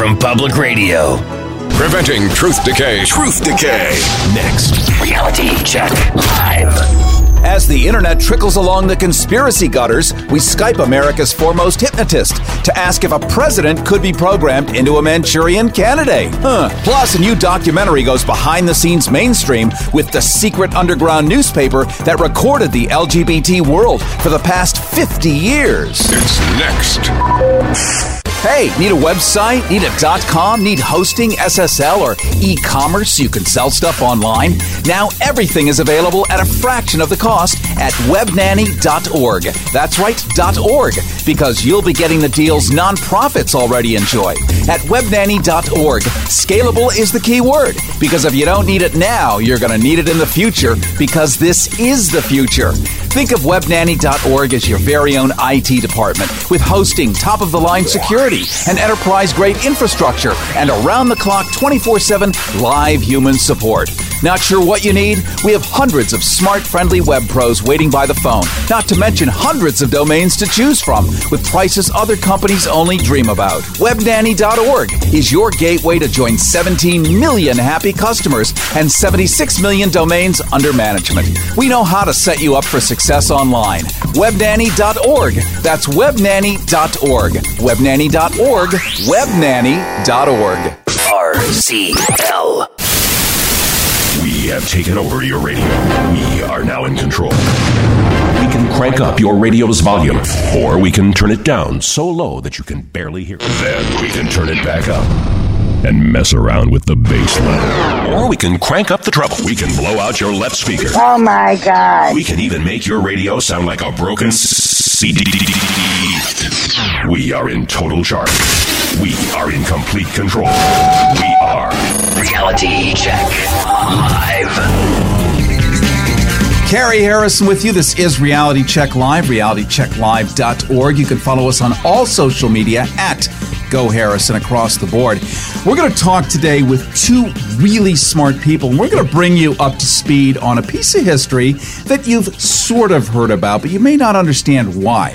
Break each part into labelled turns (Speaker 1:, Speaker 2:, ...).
Speaker 1: from public radio.
Speaker 2: Preventing truth decay.
Speaker 1: Truth decay. Next, reality check live.
Speaker 3: As the internet trickles along the conspiracy gutters, we Skype America's foremost hypnotist to ask if a president could be programmed into a Manchurian candidate. Huh. Plus, a new documentary goes behind the scenes mainstream with the secret underground newspaper that recorded the LGBT world for the past 50 years.
Speaker 2: It's next.
Speaker 3: Hey, need a website? Need a dot .com? Need hosting, SSL, or e-commerce so you can sell stuff online? Now everything is available at a fraction of the cost at webnanny.org. That's right, .org, because you'll be getting the deals nonprofits already enjoy. At webnanny.org, scalable is the key word, because if you don't need it now, you're going to need it in the future, because this is the future. Think of webnanny.org as your very own IT department with hosting, top of the line security, and enterprise grade infrastructure, and around the clock 24 7 live human support. Not sure what you need? We have hundreds of smart, friendly web pros waiting by the phone, not to mention hundreds of domains to choose from with prices other companies only dream about. WebNanny.org is your gateway to join 17 million happy customers and 76 million domains under management. We know how to set you up for success online. WebNanny.org. That's WebNanny.org. WebNanny.org. WebNanny.org.
Speaker 1: RCL.
Speaker 2: Have taken over your radio. We are now in control.
Speaker 4: We can crank up your radio's volume, or we can turn it down so low that you can barely hear it.
Speaker 2: Then we can turn it back up and mess around with the bass level.
Speaker 4: Or we can crank up the treble.
Speaker 2: We can blow out your left speaker.
Speaker 5: Oh my God.
Speaker 2: We can even make your radio sound like a broken CD. We are in total charge. We are in complete control. We are
Speaker 1: Reality check live.
Speaker 3: Carrie Harrison with you. This is Reality Check Live, realitychecklive.org. You can follow us on all social media at Go Harrison across the board. We're going to talk today with two really smart people, and we're going to bring you up to speed on a piece of history that you've sort of heard about, but you may not understand why.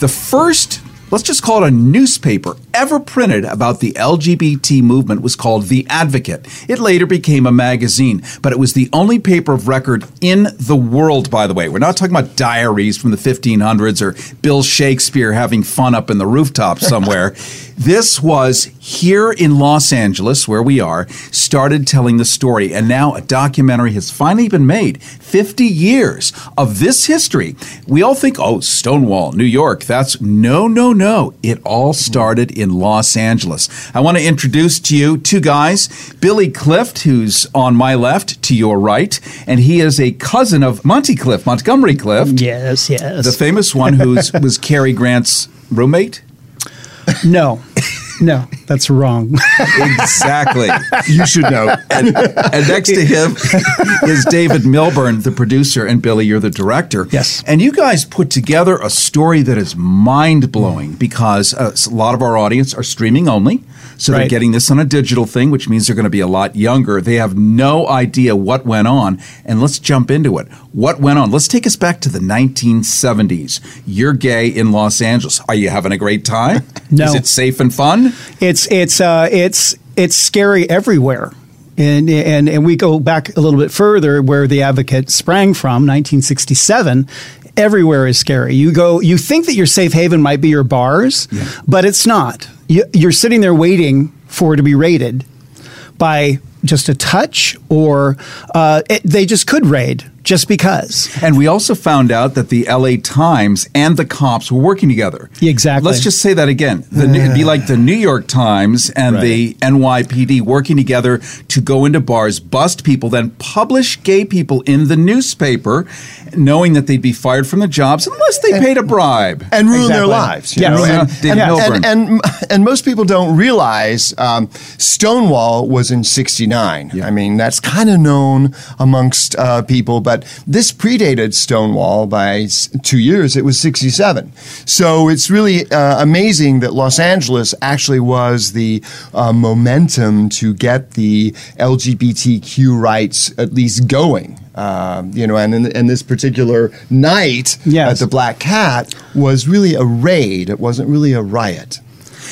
Speaker 3: The first let's just call it a newspaper ever printed about the LGBT movement was called The Advocate. It later became a magazine, but it was the only paper of record in the world, by the way. We're not talking about diaries from the 1500s or Bill Shakespeare having fun up in the rooftop somewhere. this was here in Los Angeles, where we are, started telling the story, and now a documentary has finally been made. 50 years of this history. We all think, oh, Stonewall, New York, that's no, no, no. It all started in Los Angeles. I want to introduce to you two guys Billy Clift, who's on my left to your right, and he is a cousin of Monty Clift, Montgomery Clift.
Speaker 6: Yes, yes.
Speaker 3: The famous one who was Cary Grant's roommate.
Speaker 6: No, no, that's wrong.
Speaker 3: exactly.
Speaker 7: You should know.
Speaker 3: And, and next to him is David Millbern, the producer, and Billy, you're the director.
Speaker 6: Yes.
Speaker 3: And you guys put together a story that is mind blowing because uh, a lot of our audience are streaming only. So they're getting this on a digital thing, which means they're going to be a lot younger. They have no idea what went on. And let's jump into it. What went on? Let's take us back to the 1970s. You're gay in Los Angeles. Are you having a great time?
Speaker 6: No.
Speaker 3: Is it safe and fun?
Speaker 6: It's it's uh, it's it's scary everywhere. And, and and we go back a little bit further where the advocate sprang from 1967 everywhere is scary. You go you think that your safe haven might be your bars but it's not. You, you're sitting there waiting for it to be raided by just a touch or uh, it, they just could raid just because
Speaker 3: And we also found out that the LA Times and the cops were working together.
Speaker 6: Exactly.
Speaker 3: Let's just say that again. The, it'd be like the New York Times and the NYPD working together to go into bars, bust people, then publish gay people in the newspaper, knowing that they'd be fired from the jobs unless they paid a bribe.
Speaker 7: and ruin their lives.
Speaker 6: Yes.
Speaker 7: know?
Speaker 3: Yeah,
Speaker 7: And, and, and, and, and most people don't realize um, Stonewall was in 69. I mean, that's kind of known amongst uh, people, but this predated Stonewall by two years. It was 67. So it's really uh, amazing that Los Angeles actually was the uh, momentum to get the LGBTQ rights at least going. Um, you know, and in, in this particular night
Speaker 6: Yes.
Speaker 7: at the Black Cat was really a raid. It wasn't really a riot.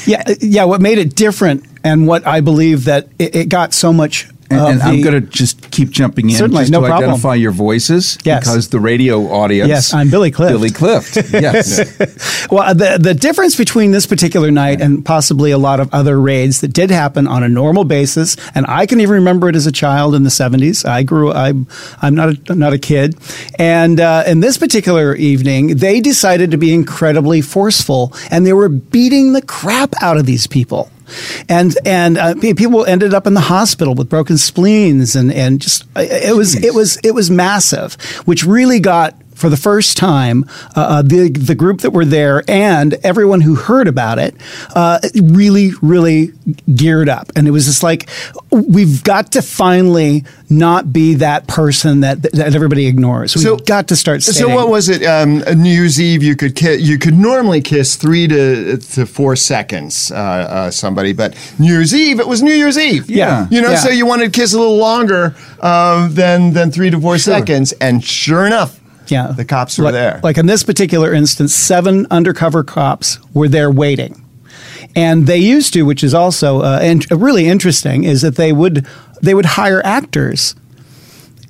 Speaker 6: Yeah, uh, yeah. What made it different and what I believe that it, it got so much.
Speaker 3: And, and I'm going to just keep jumping in
Speaker 6: Certainly,
Speaker 3: just
Speaker 6: no
Speaker 3: to
Speaker 6: problem.
Speaker 3: identify your voices
Speaker 6: Yes.
Speaker 3: because the radio audience.
Speaker 6: Yes, I'm Billy Clift.
Speaker 3: Billy Clift. Yes.
Speaker 6: Well, the the difference between this particular night and possibly a lot of other raids that did happen on a normal basis, and I can even remember it as a child in the '70s. I grew. I'm I'm not a, not a kid, and uh, in this particular evening, they decided to be incredibly forceful, and they were beating the crap out of these people. And and uh, people ended up in the hospital with broken spleens and and just it was it was it was massive, which really got for the first time, uh, uh, the the group that were there and everyone who heard about it uh, really, really geared up, and it was just like we've got to finally not be that person that that everybody ignores. We've
Speaker 7: So-
Speaker 6: got to start.
Speaker 7: So what was it? Um, New Year's Eve, you could ki- you could normally kiss three to to four seconds uh, uh, somebody, but New Year's Eve, it was New Year's Eve.
Speaker 6: Yeah.
Speaker 7: you know,
Speaker 6: Yeah.
Speaker 7: so you wanted to kiss a little longer uh, than than three to four seconds, and sure enough,
Speaker 6: Yeah,
Speaker 7: the cops were
Speaker 6: like,
Speaker 7: there.
Speaker 6: Like in this particular instance, seven undercover cops were there waiting, and they used to, which is also uh, and really interesting, is that they would they would hire actors,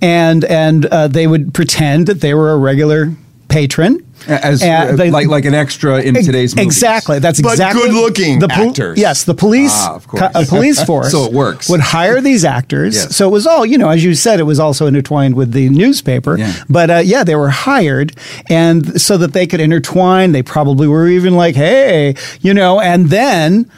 Speaker 6: and and uh, they would pretend that they were a regular patron.
Speaker 3: As uh,
Speaker 6: they-
Speaker 3: like like an extra in
Speaker 6: Ex-
Speaker 3: today's movies.
Speaker 6: Exactly. That's exactly
Speaker 7: But
Speaker 6: exactly
Speaker 7: good-looking
Speaker 6: the pol-
Speaker 7: actors.
Speaker 6: Yes, the police,
Speaker 3: Ah, of course.
Speaker 6: co- a police force.
Speaker 3: So it works.
Speaker 6: Would hire these actors.
Speaker 3: Yes.
Speaker 6: So it was all you know. As you said, it was also intertwined with the newspaper.
Speaker 3: Yeah.
Speaker 6: But uh, yeah, they were hired, and so that they could intertwine. They probably were even like, hey, you know, and then.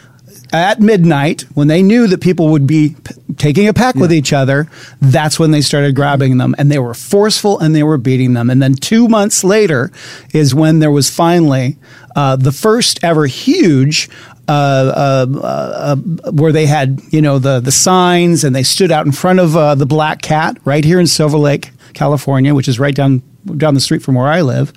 Speaker 6: At midnight, when they knew that people would be p- taking a peck with each other, that's when they started grabbing them. And they were forceful and they were beating them. And then two months later is when there was finally uh, the first ever huge. Uh, uh, uh, where they had, you know, the the signs, and they stood out in front of uh, the Black Cat right here in Silver Lake, California, which is right down down the street from where I live,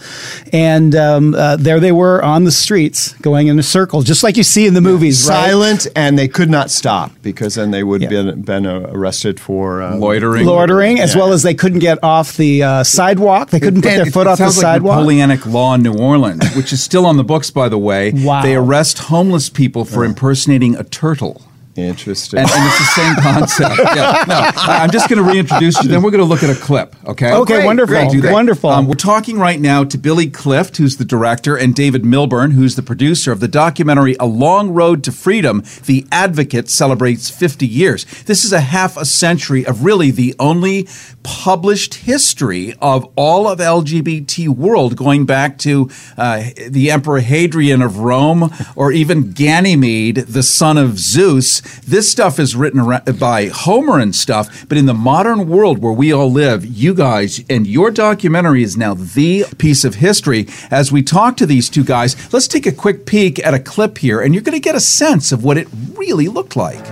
Speaker 6: and um, uh, there they were on the streets going in a circle, just like you see in the movies. right?
Speaker 7: silent, and they could not stop because then they would
Speaker 6: Yeah.
Speaker 7: been been uh, arrested for uh,
Speaker 3: Loitering.
Speaker 6: loitering, as
Speaker 7: Yeah.
Speaker 6: well as they couldn't get off the uh, sidewalk. They couldn't put their
Speaker 3: it-
Speaker 6: foot
Speaker 3: it
Speaker 6: off the
Speaker 3: like
Speaker 6: sidewalk.
Speaker 3: Napoleonic law in New Orleans, which is still on the books, by the way.
Speaker 6: Wow.
Speaker 3: They arrest homeless people for impersonating a turtle.
Speaker 7: Interesting.
Speaker 3: And, and it's the same concept. Yeah. No, I- I'm just going to reintroduce you. Then we're going to look at a clip. Okay.
Speaker 6: Okay, Great, wonderful,
Speaker 3: Great, do
Speaker 6: wonderful.
Speaker 3: Um, we're talking right now to Billy Clift, who's the director, and David Millbern, who's the producer of the documentary "A Long Road to Freedom." The Advocate celebrates 50 years. This is a half a century of really the only published history of all of LGBT world, going back to uh, the Emperor Hadrian of Rome, or even Ganymede, the son of Zeus. This stuff is written by Homer and stuff, but in the modern world where we all live, you guys and your documentary is now the piece of history. As we talk to these two guys, let's take a quick peek at a clip here, and you're going to get a sense of what it really looked like.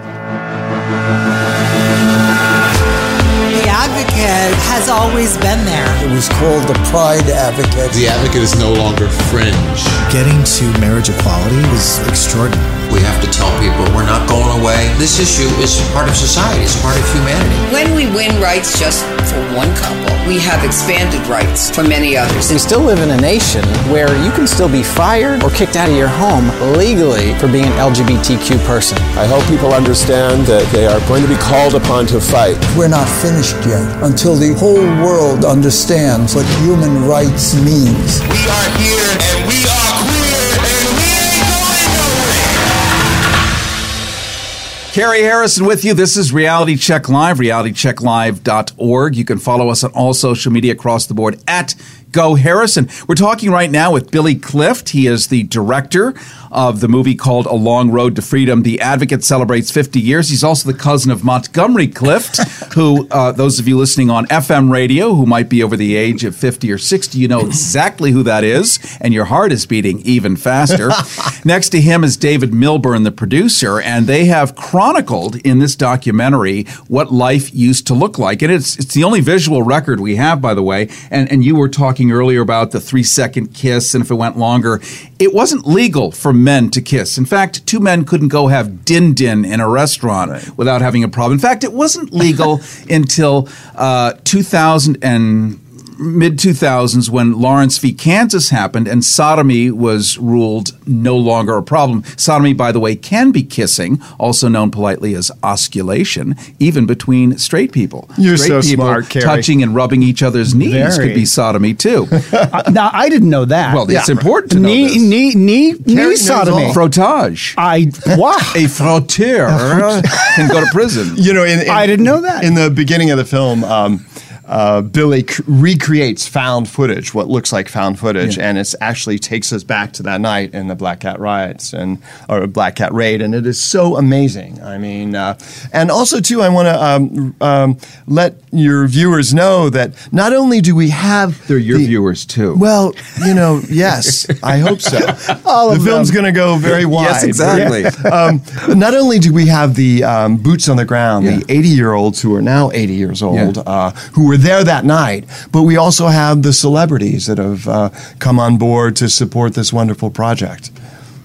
Speaker 5: The advocate has always been there.
Speaker 8: It was called the Pride Advocate.
Speaker 9: The advocate is no longer fringe.
Speaker 10: Getting to marriage equality was extraordinary.
Speaker 11: We have to tell people we're not going away. This issue is part of society, it's part of humanity.
Speaker 12: When we win rights just for one couple, we have expanded rights for many others.
Speaker 13: We still live in a nation where you can still be fired or kicked out of your home legally for being an LGBTQ person.
Speaker 14: I hope people understand that they are going to be called upon to fight.
Speaker 8: We're not finished yet until the whole world understands what human rights means.
Speaker 9: We are here
Speaker 3: Carrie Harrison with you. This is Reality Check Live, realitychecklive.org. You can follow us on all social media across the board at Go Harrison. We're talking right now with Billy Clift. He is the director of the movie called A Long Road to Freedom. The Advocate celebrates 50 years. He's also the cousin of Montgomery Clift, who, uh, those of you listening on FM radio who might be over the age of 50 or 60, you know exactly who that is, and your heart is beating even faster. Next to him is David Millbern, the producer, and they have chronicled in this documentary what life used to look like. And it's, it's the only visual record we have, by the way. And, and you were talking earlier about the three second kiss, and if it went longer, it wasn't legal for men to kiss. In fact, two men couldn't go have din din in a restaurant without having a problem. In fact, it wasn't legal until uh, 2000 and mid 2000s when Lawrence v. Kansas happened and sodomy was ruled no longer a problem. Sodomy, by the way, can be kissing, also known politely as osculation, even between straight people.
Speaker 7: You're
Speaker 3: straight
Speaker 7: so
Speaker 3: people
Speaker 7: smart, Carrie.
Speaker 3: touching and rubbing each other's knees
Speaker 6: Very.
Speaker 3: could be sodomy too.
Speaker 6: Uh, now I didn't know that.
Speaker 3: Well, it's important to know
Speaker 6: knee,
Speaker 3: this.
Speaker 6: knee, knee, knee sodomy.
Speaker 7: all.
Speaker 3: Frottage.
Speaker 6: I what
Speaker 3: A frotteur can go to prison.
Speaker 7: You know, in, in-
Speaker 6: I didn't know that.
Speaker 7: In the beginning of the film, um, uh, Billy c- recreates found footage, what looks like found footage, and it actually takes us back to that night in the Black Cat riots and or Black Cat raid, and it is so amazing. I mean, uh, and also too, I want to um, um, let your viewers know that not only do we have
Speaker 3: They're your
Speaker 7: the-
Speaker 3: viewers too.
Speaker 7: Well, you know, yes, I hope so.
Speaker 6: All
Speaker 7: the film's going to go very wide.
Speaker 3: Yes, exactly.
Speaker 7: um, not only do we have the um, boots on the ground,
Speaker 3: Yeah.
Speaker 7: the 80 year olds who are now 80 years old,
Speaker 3: Yeah.
Speaker 7: uh, who were there that night, but we also have the celebrities that have uh, come on board to support this wonderful project.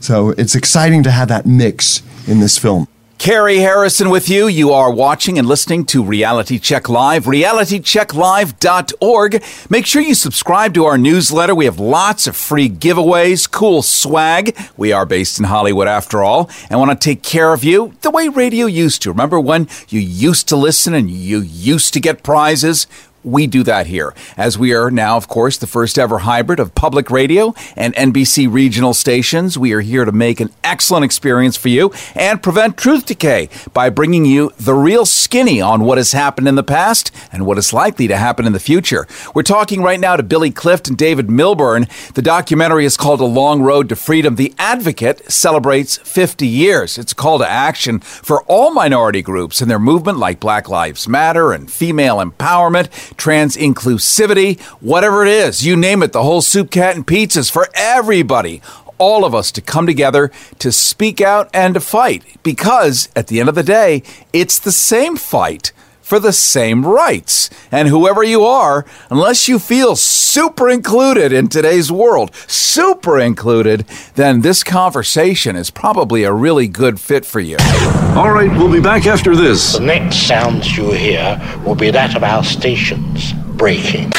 Speaker 7: So it's exciting to have that mix in this film.
Speaker 3: Carrie Harrison with you. You are watching and listening to Reality Check Live, realitychecklive.org. Make sure you subscribe to our newsletter. We have lots of free giveaways, cool swag. We are based in Hollywood after all, and want to take care of you the way radio used to. Remember when you used to listen and you used to get prizes? We do that here, as we are now, of course, the first ever hybrid of public radio and NBC regional stations. We are here to make an excellent experience for you and prevent truth decay by bringing you the real skinny on what has happened in the past and what is likely to happen in the future. We're talking right now to Billy Clift and David Millbern. The documentary is called A Long Road to Freedom. The Advocate celebrates 50 years. It's a call to action for all minority groups and their movement like Black Lives Matter and female empowerment trans inclusivity, whatever it is, you name it, the whole soup, cat, and pizzas for everybody. All of us to come together to speak out and to fight. Because at the end of the day, it's the same fight for the same rights. And whoever you are, unless you feel super included in today's world, super included, then this conversation is probably a really good fit for you.
Speaker 15: All right, we'll be back after this.
Speaker 16: The next sounds you hear will be that of our stations breaking.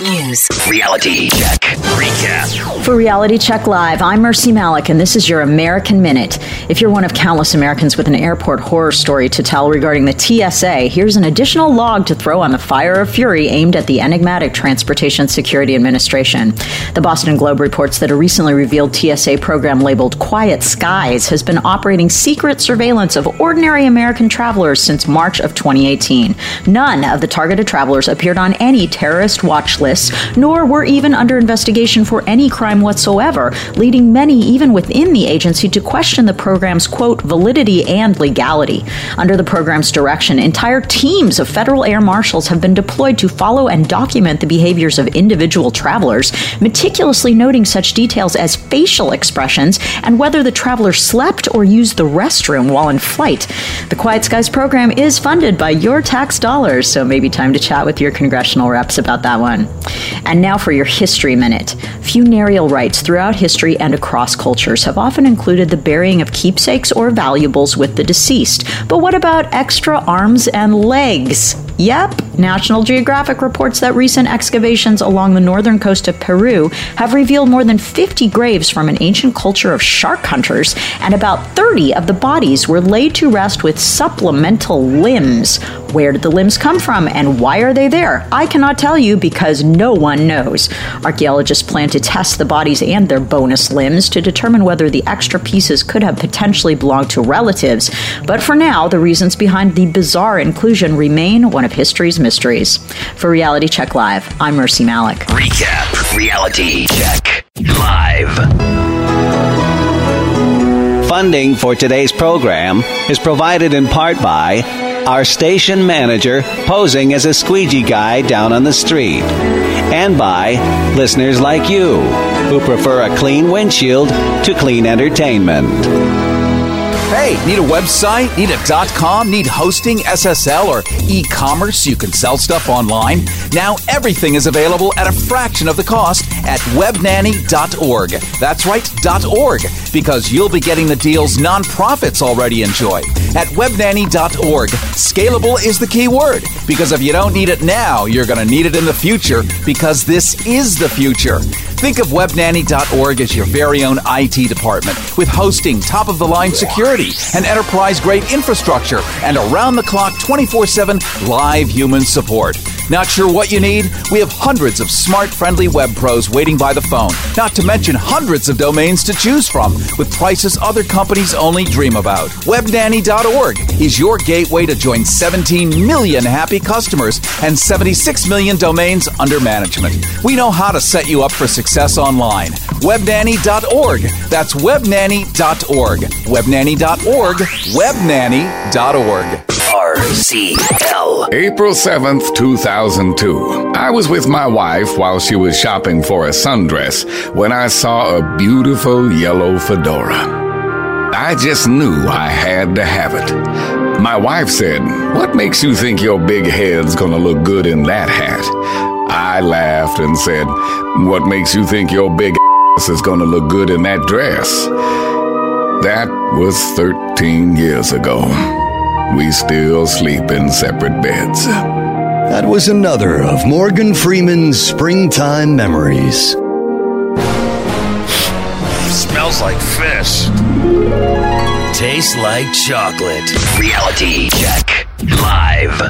Speaker 1: News. Reality check. Recap.
Speaker 17: For Reality Check Live, I'm Mercy Malik, and this is your American Minute. If you're one of countless Americans with an airport horror story to tell regarding the TSA, here's an additional log to throw on the fire of fury aimed at the enigmatic Transportation Security Administration. The Boston Globe reports that a recently revealed TSA program labeled Quiet Skies has been operating secret surveillance of ordinary American travelers since March of 2018. None of the targeted travelers appeared on any terrorist watch list, nor were even under investigation for any crime whatsoever, leading many, even within the agency, to question the program's quote validity and legality. Under the program's direction, entire teams of federal air marshals have been deployed to follow and document the behaviors of individual travelers, meticulously noting such details as facial expressions and whether the traveler slept or used the restroom while in flight. The Quiet Skies program is funded by your tax dollars, so maybe time to chat with your congressional reps about that one. And now for your history minute. Funereal rites throughout history and across cultures have often included the burying of keepsakes or valuables with the deceased. But what about extra arms and legs? Yep, National Geographic reports that recent excavations along the northern coast of Peru have revealed more than 50 graves from an ancient culture of shark hunters, and about 30 of the bodies were laid to rest with supplemental limbs. Where did the limbs come from and why are they there? I cannot tell you because no one knows. Archaeologists plan to test the bodies and their bonus limbs to determine whether the extra pieces could have potentially belonged to relatives. But for now, the reasons behind the bizarre inclusion remain one of history's mysteries. For Reality Check Live, I'm Mercy Malik.
Speaker 1: Recap. Reality check. Live.
Speaker 18: Funding for today's program is provided in part by our station manager posing as a squeegee guy down on the street, and by listeners like you who prefer a clean windshield to clean entertainment.
Speaker 3: Hey, need a website? Need a dot .com? Need hosting, SSL, or e-commerce so you can sell stuff online? Now everything is available at a fraction of the cost at webnanny.org. That's right, .org, because you'll be getting the deals nonprofits already enjoy. At webnanny.org, scalable is the key word, because if you don't need it now, you're going to need it in the future, because this is the future. Think of webnanny.org as your very own IT department with hosting, top of the line security, and enterprise grade infrastructure, and around the clock 24 7 live human support. Not sure what you need? We have hundreds of smart, friendly web pros waiting by the phone, not to mention hundreds of domains to choose from with prices other companies only dream about. WebNanny.org is your gateway to join 17 million happy customers and 76 million domains under management. We know how to set you up for success online. WebNanny.org. That's WebNanny.org. WebNanny.org. WebNanny.org.
Speaker 1: RCL.
Speaker 19: April 7th, 2002. I was with my wife while she was shopping for a sundress when I saw a beautiful yellow fedora. I just knew I had to have it. My wife said, What makes you think your big head's gonna look good in that hat? I laughed and said, What makes you think your big ass is gonna look good in that dress? That was 13 years ago. We still sleep in separate beds.
Speaker 20: That was another of Morgan Freeman's springtime memories.
Speaker 1: Smells like fish. Tastes like chocolate. Reality check live.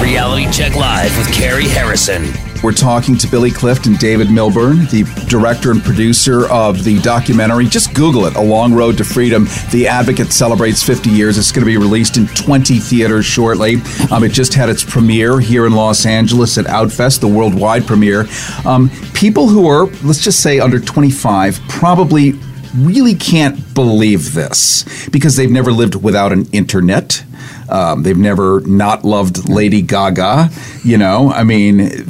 Speaker 1: Reality check live with Carrie Harrison.
Speaker 3: We're talking to Billy Clift and David Millbern, the director and producer of the documentary. Just Google it, A Long Road to Freedom. The Advocate celebrates 50 years. It's going to be released in 20 theaters shortly. Um, it just had its premiere here in Los Angeles at Outfest, the worldwide premiere. Um, people who are, let's just say, under 25 probably really can't believe this because they've never lived without an internet. Um, they've never not loved Lady Gaga. You know, I mean,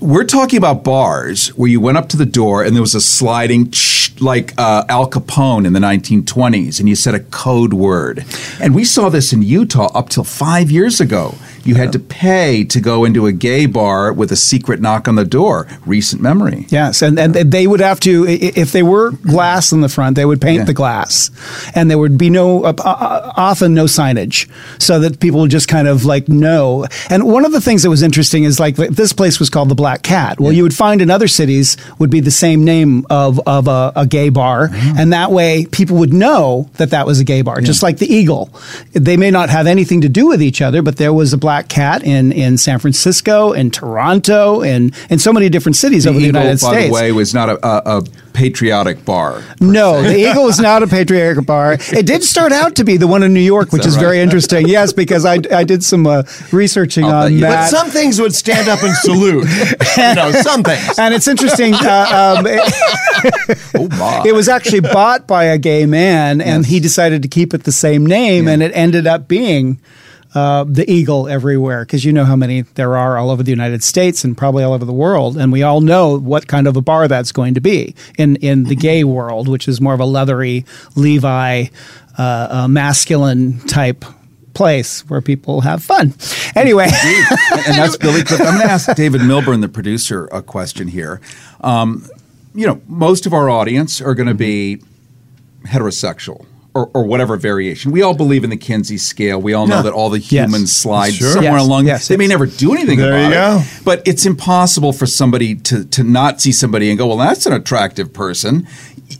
Speaker 3: we're talking about bars where you went up to the door and there was a sliding like uh, Al Capone in the 1920s, and you said a code word. And we saw this in Utah up till five years ago. You had to pay to go into a gay bar with a secret knock on the door. Recent memory.
Speaker 6: Yes, and, and they would have to, if they were glass in the front, they would paint yeah. the glass. And there would be no, uh, uh, often no signage, so that people would just kind of like know. And one of the things that was interesting is like this place was called the Black Cat. Well, yeah. you would find in other cities would be the same name of, of a, a gay bar. Mm-hmm. And that way people would know that that was a gay bar, yeah. just like the Eagle. They may not have anything to do with each other, but there was a Black Cat in, in San Francisco, and Toronto, and in so many different cities
Speaker 3: the
Speaker 6: over
Speaker 3: Eagle,
Speaker 6: the United
Speaker 3: by
Speaker 6: States.
Speaker 3: By the way, was not a, a, a patriotic bar.
Speaker 6: No, the Eagle was not a patriotic bar. It did start out to be the one in New York, which is, is right? very interesting. Yes, because I, I did some uh, researching I'll on that.
Speaker 7: But some things would stand up and salute. you know, some things.
Speaker 6: And it's interesting. Uh, um, it,
Speaker 3: oh my.
Speaker 6: it was actually bought by a gay man, and yes. he decided to keep it the same name, yeah. and it ended up being uh, the eagle everywhere because you know how many there are all over the United States and probably all over the world, and we all know what kind of a bar that's going to be in in the gay world, which is more of a leathery Levi, uh, masculine type place where people have fun. Anyway,
Speaker 3: and, that's Billy Clift. I'm going to ask David Millbern, the producer, a question here. Um, you know, most of our audience are going to be heterosexual or, or, whatever variation. We all believe in the Kinsey scale. We all know yeah. that all the humans yes. slide sure. somewhere
Speaker 6: yes.
Speaker 3: along.
Speaker 6: Yes.
Speaker 3: They may never do anything
Speaker 7: there
Speaker 3: about
Speaker 7: you go.
Speaker 3: it. But it's impossible for somebody to, to not see somebody and go, well, that's an attractive person.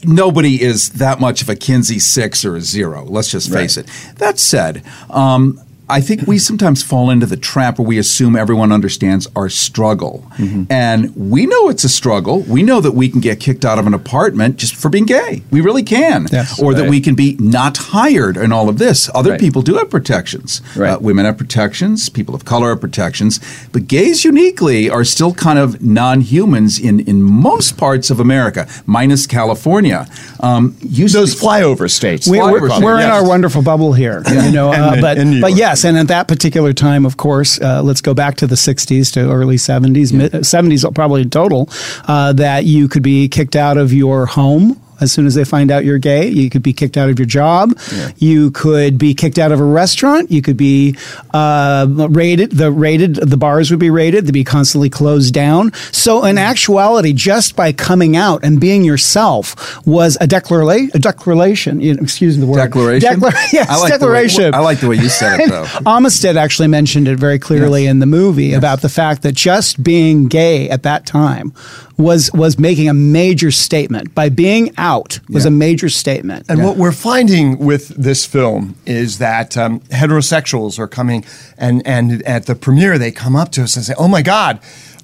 Speaker 3: Nobody is that much of a Kinsey six or a zero. Let's just face right. it. That said, um, I think we sometimes fall into the trap where we assume everyone understands our struggle. Mm-hmm. And we know it's a struggle. We know that we can get kicked out of an apartment just for being gay. We really can.
Speaker 6: Yes,
Speaker 3: or
Speaker 6: right.
Speaker 3: that we can be not hired and all of this. Other right. people do have protections.
Speaker 6: Right.
Speaker 3: Uh, women have protections, people of color have protections. But gays uniquely are still kind of non humans in, in most parts of America, minus California. Um,
Speaker 7: Those flyover states.
Speaker 6: We,
Speaker 7: states.
Speaker 6: we're
Speaker 7: yes.
Speaker 6: in our wonderful bubble here.
Speaker 3: Yeah.
Speaker 6: You know, uh,
Speaker 7: in,
Speaker 6: but,
Speaker 7: in
Speaker 6: but yes, and at that particular time, of course, uh, let's go back to the 60s to early 70s, yeah. mid, 70s probably in total, uh, that you could be kicked out of your home as soon as they find out you're gay. You could be kicked out of your job. You could be kicked out of a restaurant. You could be uh, raided. The raided the bars would be raided. They'd be constantly closed down. So in actuality, just by coming out and being yourself was a declaration. A declaration. You know, excuse me the word.
Speaker 3: Declaration?
Speaker 6: Declar- yes,
Speaker 3: I like the way-
Speaker 6: declaration.
Speaker 3: I like the way you said it, though.
Speaker 6: Amistad actually mentioned it very clearly in the movie about the fact that just being gay at that time was was making a major statement. By being out was a major statement.
Speaker 7: And what we're finding with this film is that um, heterosexuals are coming, and, and at the premiere, they come up to us and say, Oh my God,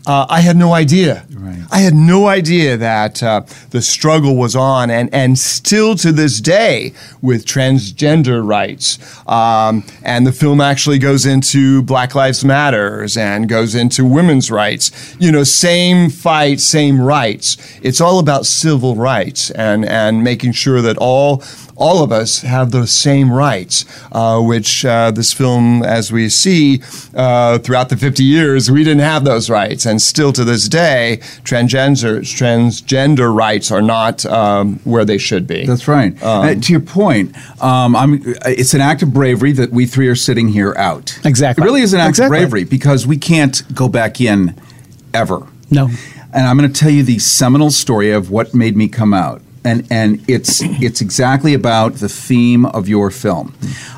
Speaker 7: uh, I had no idea. I had no idea that uh, the struggle was on, and, and still to this day with transgender rights. Um, and the film actually goes into Black Lives Matters and goes into women's rights. You know, same fight, same rights. It's all about civil rights and, and making sure that all all of us have those same rights, uh, which uh, this film, as we see uh, throughout the 50 years, we didn't have those rights. And still to this day, transgender, transgender rights are not um, where they should be.
Speaker 3: That's right. Uh, to your point, um, I'm, it's an act of bravery that we three are sitting here out.
Speaker 6: Exactly.
Speaker 3: It really is an act
Speaker 6: Exactly.
Speaker 3: of bravery because we can't go back in ever.
Speaker 6: No.
Speaker 3: And I'm going to tell you the seminal story of what made me come out. And, and it's it's exactly about the theme of your film.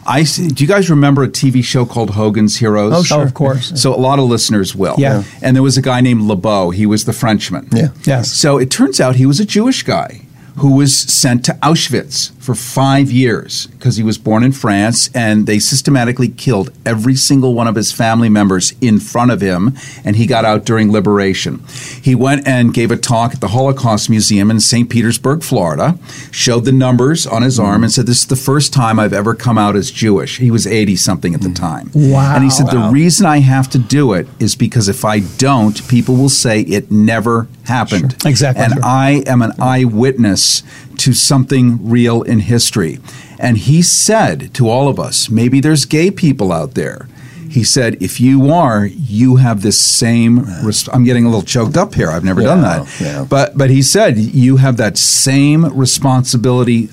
Speaker 3: I see, do you guys remember a TV show called Hogan's Heroes?
Speaker 6: Oh, sure. Oh, of course.
Speaker 3: So a lot of listeners will.
Speaker 6: Yeah.
Speaker 3: And there was a guy named LeBeau. He was the Frenchman.
Speaker 7: Yeah.
Speaker 6: Yes.
Speaker 3: So it turns out he was a Jewish guy who was sent to Auschwitz for five years because he was born in France and they systematically killed every single one of his family members in front of him and he got out during liberation. He went and gave a talk at the Holocaust Museum in St. Petersburg, Florida, showed the numbers on his arm and said, This is the first time I've ever come out as Jewish. He was 80 something at the time.
Speaker 6: Wow.
Speaker 3: And he said, The reason I have to do it is because if I don't, people will say it never happened.
Speaker 6: Exactly.
Speaker 3: And I am an eyewitness to something real in history. And he said to all of us, maybe there's gay people out there. He said, if you are, you have this same. Res- I'm getting a little choked up here. I've never done that.
Speaker 7: yeah.
Speaker 3: But but he said you have that same responsibility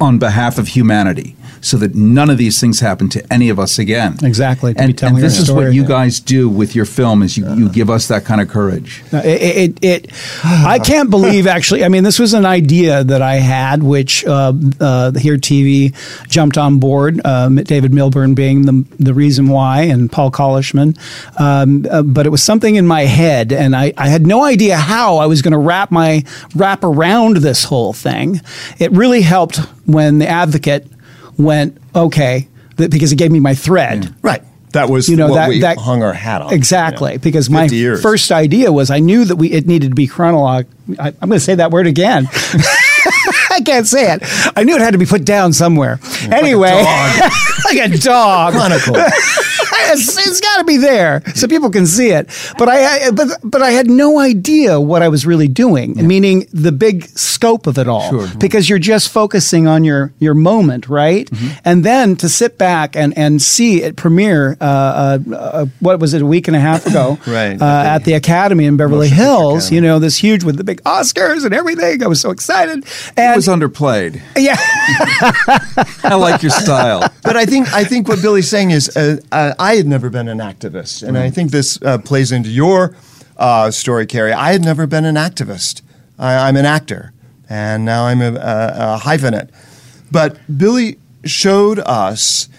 Speaker 3: on behalf of humanity, so that none of these things happen to any of us again.
Speaker 6: Exactly.
Speaker 3: And, and this is what
Speaker 6: story.
Speaker 3: you guys do with your film: is you, you give us that kind of courage.
Speaker 6: No, It, it, it, I can't believe actually. I mean, this was an idea that I had, which uh, uh, Here TV jumped on board. Um, David Millbern being the the reason why, and Paul Colichman. Um, uh, but it was something in my head, and I, I had no idea how I was going to wrap my wrap around this whole thing. It really helped when the advocate went okay th- because it gave me my thread.
Speaker 7: Right. That was
Speaker 6: You know,
Speaker 7: what
Speaker 6: that-
Speaker 7: we
Speaker 6: that-
Speaker 7: hung our hat on.
Speaker 6: Exactly,
Speaker 7: Yeah.
Speaker 6: because my
Speaker 7: years.
Speaker 6: first idea was I knew that we it needed to be chronolog. I, I'm going to say that word again. I can't say it. I knew it had to be put down somewhere. anyway, like a dog.
Speaker 7: Chronicle.
Speaker 6: it's, it's got to be there so people can see it. But I, I but but I had no idea what I was really doing, meaning the big scope of it all.
Speaker 3: Sure.
Speaker 6: Because you're just focusing on your your moment, right? And then to sit back and and see it premiere. Uh, uh, uh, what was it? A week and a half ago,
Speaker 7: Right.
Speaker 6: Uh, at the Academy in Beverly Hills. You know, this huge with the big Oscars and everything. I was so excited. And
Speaker 3: It was underplayed.
Speaker 6: yeah.
Speaker 3: I like your style.
Speaker 7: But I think I think what Billy's saying is uh, uh, I had never been an activist, and I think this uh, plays into your uh, story, Carrie. I had never been an activist. I, I'm an actor, and now I'm a, a, a hyphenate. But Billy showed us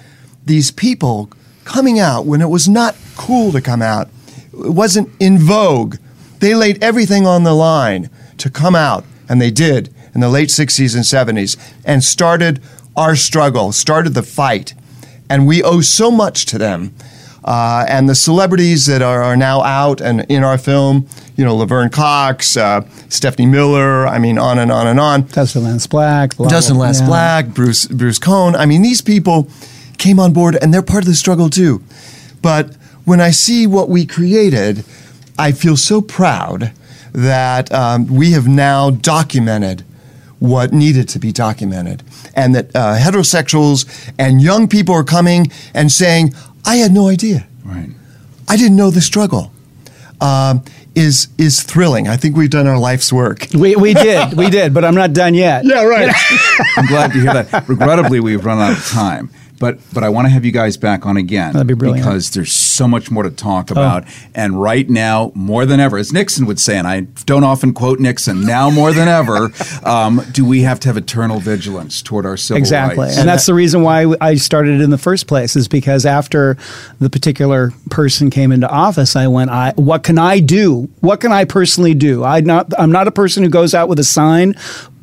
Speaker 7: these people coming out when it was not cool to come out. It wasn't in vogue. They laid everything on the line to come out, and they did in the late 60s and 70s, and started our struggle, started the fight. And we owe so much to them. Uh, and the celebrities that are, are now out and in our film, you know, Laverne Cox, uh, Stephanie Miller, I mean, on and on and on.
Speaker 6: Dustin Lance Black. blah,
Speaker 7: Dustin Last
Speaker 6: yeah.
Speaker 7: Black, Bruce Bruce Cohen. I mean, these people came on board and they're part of the struggle too. But when I see what we created, I feel so proud that um, we have now documented what needed to be documented, and that uh, heterosexuals and young people are coming and saying, "I had no idea.
Speaker 3: Right.
Speaker 7: I didn't know the struggle." Um, is is thrilling. I think we've done our life's work.
Speaker 6: We, we did, we did, but I'm not done yet.
Speaker 7: Yeah, right.
Speaker 3: I'm glad to hear that. Regrettably, we've run out of time. But but I want to have you guys back on again.
Speaker 6: That'd be brilliant.
Speaker 3: Because there's so much more to talk about. And right now, more than ever, as Nixon would say, and I don't often quote Nixon, now more than ever, um, do we have to have eternal vigilance toward our civil
Speaker 6: exactly.
Speaker 3: rights?
Speaker 6: And that's the reason why I started in the first place is because after the particular person came into office, I went, I, what can I do? What can I personally do? I not, I'm not a person who goes out with a sign,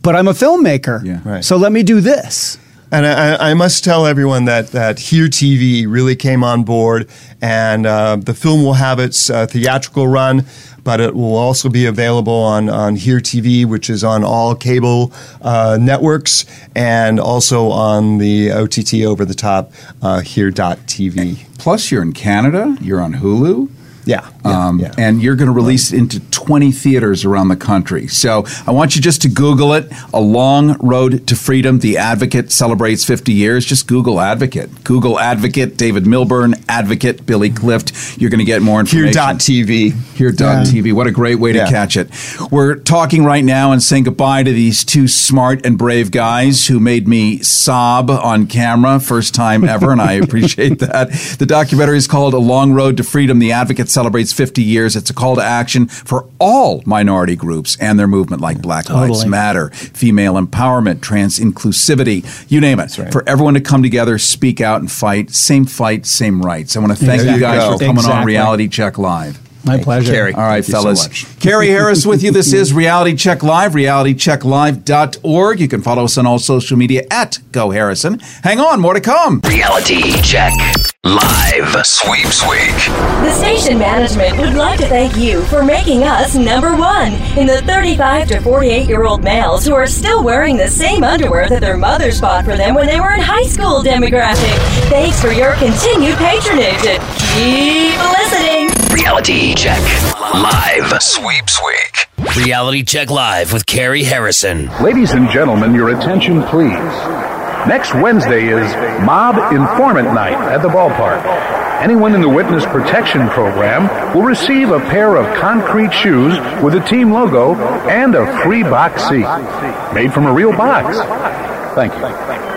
Speaker 6: but I'm a filmmaker.
Speaker 3: Yeah.
Speaker 7: Right.
Speaker 6: So let me do this.
Speaker 7: And I, I must tell everyone that that Here TV really came on board, and uh, the film will have its uh, theatrical run, but it will also be available on on Here TV, which is on all cable uh, networks, and also on the OTT over the top uh, Here.tv.
Speaker 3: Plus, you're in Canada, you're on Hulu.
Speaker 7: Yeah,
Speaker 3: um, and you're going to release it into 20 theaters around the country. So I want you just to Google it. A Long Road to Freedom. The Advocate celebrates 50 years. Just Google Advocate. Google Advocate. David Millbern. Advocate. Billy Clift. You're going to get more information.
Speaker 7: Here.tv.
Speaker 3: Here.tv. What a great way to
Speaker 7: Yeah.
Speaker 3: catch it. We're talking right now and saying goodbye to these two smart and brave guys who made me sob on camera first time ever, and I appreciate that. The documentary is called A Long Road to Freedom. The Advocate celebrates 50 years. It's a call to action for all minority groups and their movement like Black Lives Matter, female empowerment, trans inclusivity, you name it. For everyone to come together, speak out, and fight. Same fight, same rights. I want to thank you guys for coming on Reality Check Live.
Speaker 6: My pleasure. Carrie.
Speaker 3: All right,
Speaker 7: Thank you so
Speaker 3: fellas. Carrie Harris with you. This is Reality Check Live, realitychecklive.org. You can follow us on all social media at Go Harrison. Hang on, more to come.
Speaker 1: Reality Check Live. Sweeps Week.
Speaker 21: The station management would like to thank you for making us number one in the 35 to 48 year old males who are still wearing the same underwear that their mothers bought for them when they were in high school demographic. Thanks for your continued patronage and keep listening.
Speaker 1: Reality Check Live. Sweeps Week. Reality Check Live with Carrie Harrison.
Speaker 15: Ladies and gentlemen, your attention, please. Next Wednesday is Mob Informant Night at the ballpark. Anyone in the Witness Protection Program will receive a pair of concrete shoes with a team logo and a free box seat. Made from a real box. Thank you.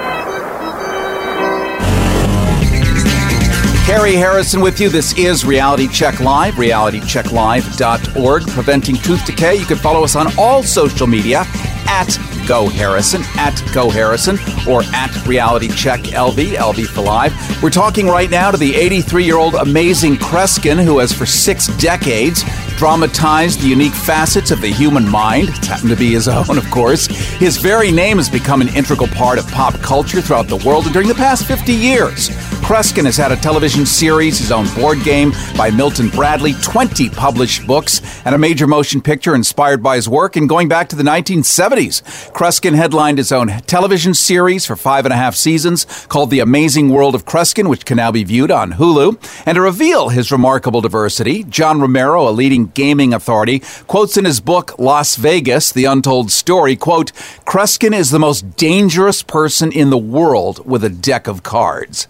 Speaker 3: Carrie Harrison with you. This is Reality Check Live, realitychecklive.org. Preventing tooth decay. You can follow us on all social media at Go Harrison, at Go Harrison, or at Reality Check LV, LV for Live. We're talking right now to the 83 year old amazing Kreskin, who has for six decades dramatized the unique facets of the human mind. It's happened to be his own, of course. His very name has become an integral part of pop culture throughout the world and during the past 50 years. Kreskin has had a television series, his own board game by Milton Bradley, 20 published books, and a major motion picture inspired by his work. And going back to the 1970s, Kreskin headlined his own television series for five and a half seasons called The Amazing World of Kreskin, which can now be viewed on Hulu. And to reveal his remarkable diversity, John Romero, a leading gaming authority, quotes in his book Las Vegas, The Untold Story, quote, Kreskin is the most dangerous person in the world with a deck of cards.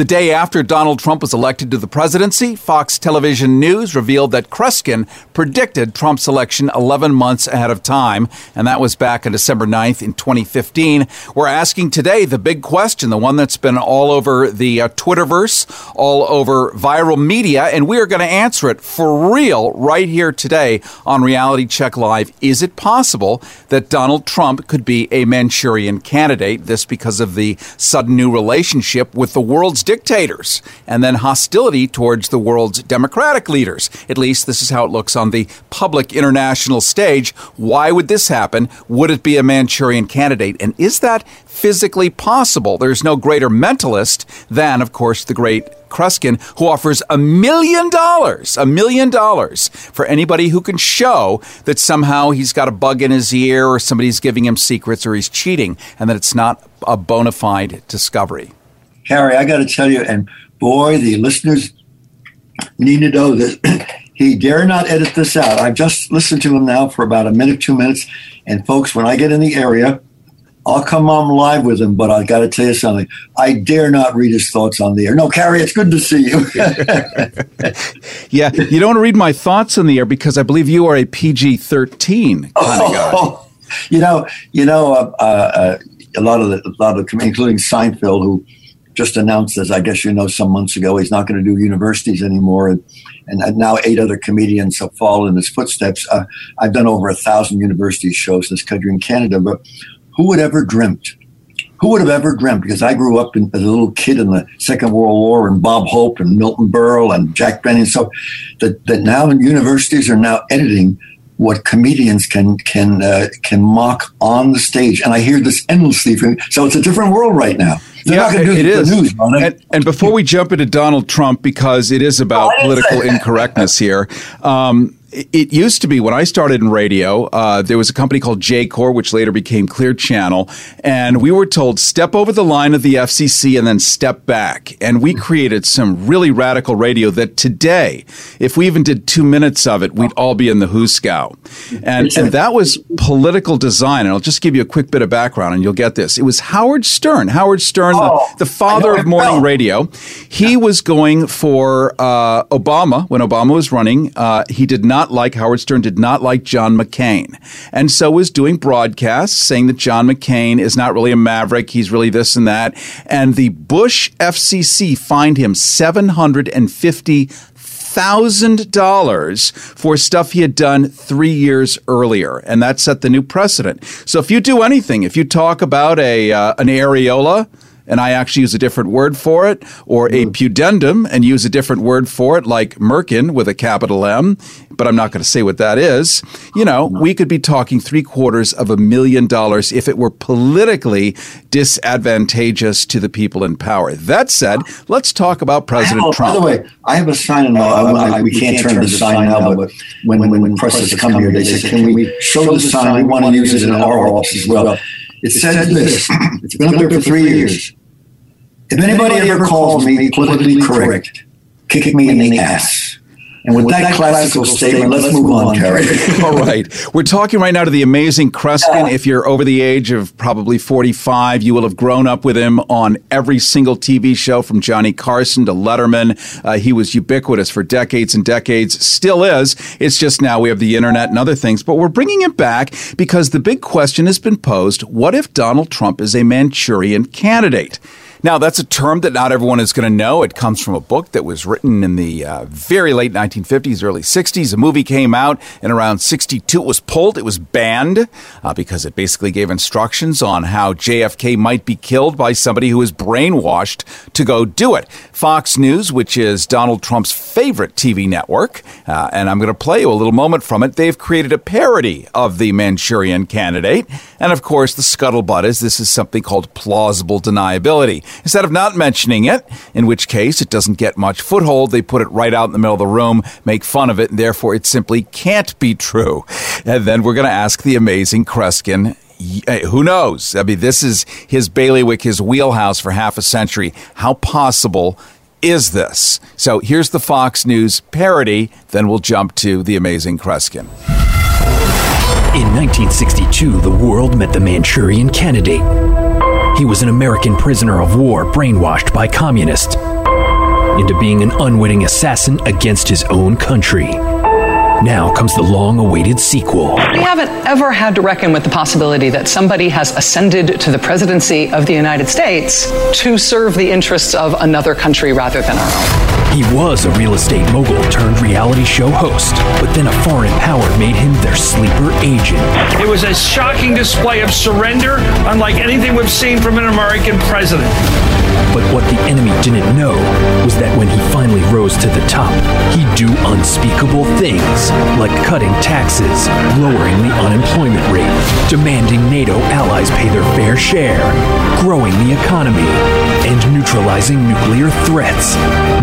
Speaker 3: The day after Donald Trump was elected to the presidency, Fox Television News revealed that Kreskin predicted Trump's election 11 months ahead of time, and that was back on December 9th in 2015. We're asking today the big question, the one that's been all over the uh, Twitterverse, all over viral media, and we are going to answer it for real right here today on Reality Check Live. Is it possible that Donald Trump could be a Manchurian candidate? This because of the sudden new relationship with the world's dictators and then hostility towards the world's democratic leaders. At least this is how it looks on the public international stage. Why would this happen? Would it be a Manchurian candidate? And is that physically possible? There's no greater mentalist than, of course, the great Kreskin, who offers a million dollars, a million dollars for anybody who can show that somehow he's got a bug in his ear or somebody's giving him secrets or he's cheating and that it's not a bona fide discovery.
Speaker 22: Carrie, I got to tell you, and boy, the listeners need to know this. he dare not edit this out. I've just listened to him now for about a minute, two minutes. And folks, when I get in the area, I'll come on live with him, but I got to tell you something. I dare not read his thoughts on the air. No, Carrie, it's good to see you.
Speaker 3: yeah, you don't want to read my thoughts on the air because I believe you are a PG thirteen kind of guy.
Speaker 22: Oh, you know, you know, uh, uh, a lot of the, a lot of, including Seinfeld, who just announced, as I guess you know, some months ago, he's not going to do universities anymore, and, and now eight other comedians have followed in his footsteps. Uh, I've done over a thousand university shows in this country and Canada, but who would ever dreamt? Who would have ever dreamt? Because I grew up in, as a little kid in the Second World War, and Bob Hope and Milton Berle and Jack Benny, and so that that now universities are now editing what comedians can can uh, can mock on the stage, and I hear this endlessly. From, so it's a different world right now. They're
Speaker 3: yeah,
Speaker 22: not going to do
Speaker 3: it
Speaker 22: the news,
Speaker 3: and, and before we jump into Donald Trump, because it is about
Speaker 22: I
Speaker 3: political incorrectness here. Um, it used to be when I started in radio, uh, there was a company called Jacor, which later became Clear Channel, and we were told step over the line of the FCC and then step back. And we created some really radical radio that today, if we even did two minutes of it, we'd all be in the Huskow. And, and that was political design. And I'll just give you a quick bit of background, and you'll get this. It was Howard Stern. Howard Stern,
Speaker 22: Oh,
Speaker 3: the, the father of morning radio. He was going for uh, Obama when Obama was running. Uh, he did not like Howard Stern. Did not like John McCain, and so was doing broadcasts saying that John McCain is not really a maverick. He's really this and that. And the Bush FCC fined him seven hundred and fifty thousand dollars for stuff he had done three years earlier, and that set the new precedent. So if you do anything, if you talk about a uh, an areola. And I actually use a different word for it, or a pudendum and use a different word for it, like Merkin with a capital M, but I'm not going to say what that is. You know, we could be talking three quarters of a million dollars if it were politically disadvantageous to the people in power. That said, let's talk about President
Speaker 22: Oh,
Speaker 3: Trump.
Speaker 22: By the way, I have a sign in law. Oh, I, I, we can't turn the sign now, but when, when, when presses come here, they say, can we show the sign? We want to use it in our office as well. It says this. It's been up there for three years. If anybody ever calls me politically correct, kick me in the ass. And with that classical statement, let's move on, Terry.
Speaker 3: All right. We're talking right now to the amazing Kreskin. If you're over the age of probably 45, you will have grown up with him on every single TV show from Johnny Carson to Letterman. Uh, he was ubiquitous for decades and decades, still is. It's just now we have the internet and other things, but we're bringing it back because the big question has been posed what if Donald Trump is a Manchurian candidate? Now, that's a term that not everyone is going to know. It comes from a book that was written in the uh, very late 1950s, early 60s. A movie came out in around 62. It was pulled, it was banned uh, because it basically gave instructions on how JFK might be killed by somebody who was brainwashed to go do it. Fox News, which is Donald Trump's favorite TV network, uh, and I'm going to play you a little moment from it, they've created a parody of the Manchurian candidate. And of course, the scuttlebutt is this is something called plausible deniability. Instead of not mentioning it, in which case it doesn't get much foothold, they put it right out in the middle of the room, make fun of it, and therefore it simply can't be true. And then we're going to ask the amazing Kreskin. eh, Who knows? I mean, this is his bailiwick, his wheelhouse for half a century. How possible is this? So here's the Fox News parody. Then we'll jump to the amazing Kreskin.
Speaker 23: In 1962, the world met the Manchurian Candidate. He was an American prisoner of war brainwashed by communists into being an unwitting assassin against his own country. Now comes the long awaited sequel.
Speaker 24: We haven't ever had to reckon with the possibility that somebody has ascended to the presidency of the United States to serve the interests of another country rather than our own.
Speaker 23: He was a real estate mogul turned reality show host, but then a foreign power made him their sleeper agent.
Speaker 25: It was a shocking display of surrender, unlike anything we've seen from an American president.
Speaker 23: But what the enemy didn't know was that when he finally rose to the top, he'd do unspeakable things, like cutting taxes, lowering the unemployment rate, demanding NATO allies pay their fair share, growing the economy, and neutralizing nuclear threats.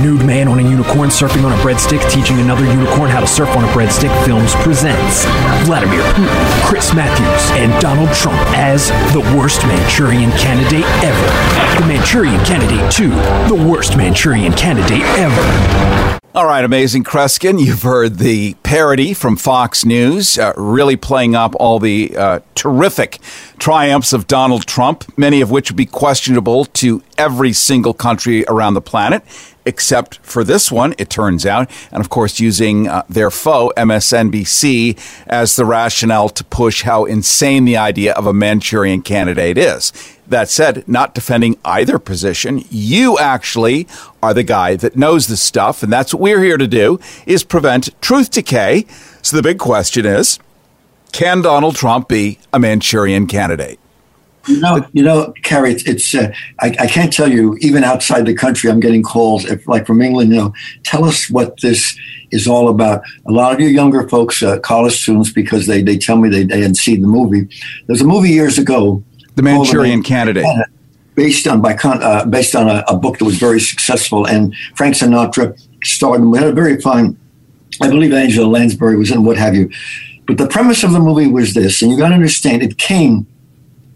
Speaker 23: Nude man on a unicorn surfing on a breadstick teaching another unicorn how to surf on a breadstick films presents Vladimir Putin, Chris Matthews, and Donald Trump as the worst Manchurian candidate ever. The Manchurian Candidate 2, the worst Manchurian candidate ever.
Speaker 3: All right, amazing Kreskin. You've heard the parody from Fox News, uh, really playing up all the uh, terrific triumphs of Donald Trump, many of which would be questionable to every single country around the planet, except for this one, it turns out. And of course, using uh, their foe, MSNBC, as the rationale to push how insane the idea of a Manchurian candidate is. That said, not defending either position, you actually are the guy that knows the stuff, and that's what we're here to do, is prevent truth decay. So the big question is, can Donald Trump be a Manchurian candidate?
Speaker 22: You know, you know, Carrie, it's, it's uh, I, I, can't tell you, even outside the country, I'm getting calls, if, like from England, you know, tell us what this is all about. A lot of you younger folks, uh, college students, because they, they tell me they, they hadn't seen the movie. There's a movie years ago
Speaker 3: the Manchurian Candidate.
Speaker 22: Based on by uh, based on a, a, book that was very successful, and Frank Sinatra starred. in. We had a very fine, I believe Angela Lansbury was in, what have you. But the premise of the movie was this, and you got to understand, it came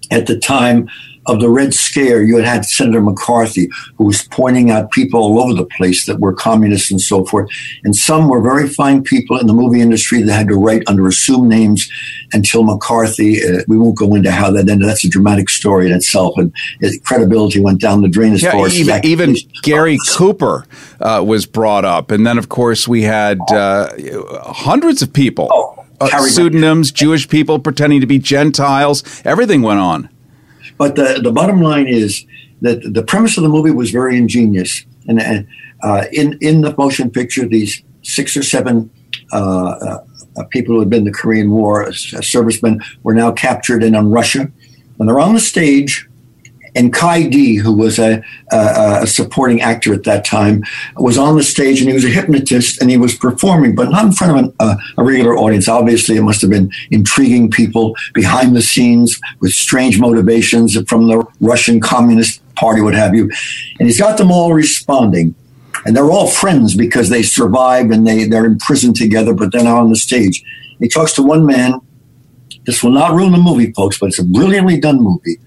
Speaker 22: at the time of the Red Scare, you had had Senator McCarthy, who was pointing out people all over the place that were communists and so forth. And some were very fine people in the movie industry that had to write under assumed names until McCarthy. Uh, we won't go into how that ended. That's a dramatic story in itself. And credibility went down the drain as
Speaker 3: yeah,
Speaker 22: far as
Speaker 3: even, even Gary Cooper uh, was brought up. And then, of course, we had uh, hundreds of people.
Speaker 22: Oh.
Speaker 3: Uh, pseudonyms, Jewish people pretending to be Gentiles, everything went on.
Speaker 22: But the, the bottom line is that the premise of the movie was very ingenious. And uh, in, in the motion picture, these six or seven uh, uh, people who had been in the Korean War, uh, servicemen, were now captured and in Russia. When they're on the stage, and Khigh Dhiegh, who was a, a, a, supporting actor at that time, was on the stage and he was a hypnotist and he was performing, but not in front of an, a regular audience. Obviously, it must have been intriguing people behind the scenes with strange motivations from the Russian Communist Party, what have you. And he's got them all responding. And they're all friends because they survived and they, they're in prison together, but they're not on the stage. He talks to one man. This will not ruin the movie, folks, but it's a brilliantly done movie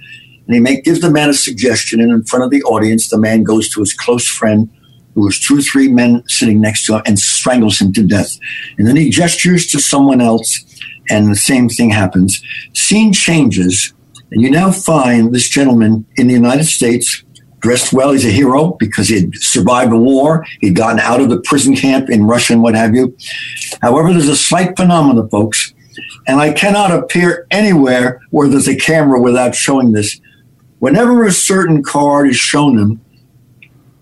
Speaker 22: and he make, gives the man a suggestion, and in front of the audience, the man goes to his close friend, who was two or three men sitting next to him, and strangles him to death. And then he gestures to someone else, and the same thing happens. Scene changes, and you now find this gentleman in the United States dressed well. He's a hero because he had survived the war. He'd gotten out of the prison camp in Russia and what have you. However, there's a slight phenomenon, folks, and I cannot appear anywhere where there's a camera without showing this whenever a certain card is shown him,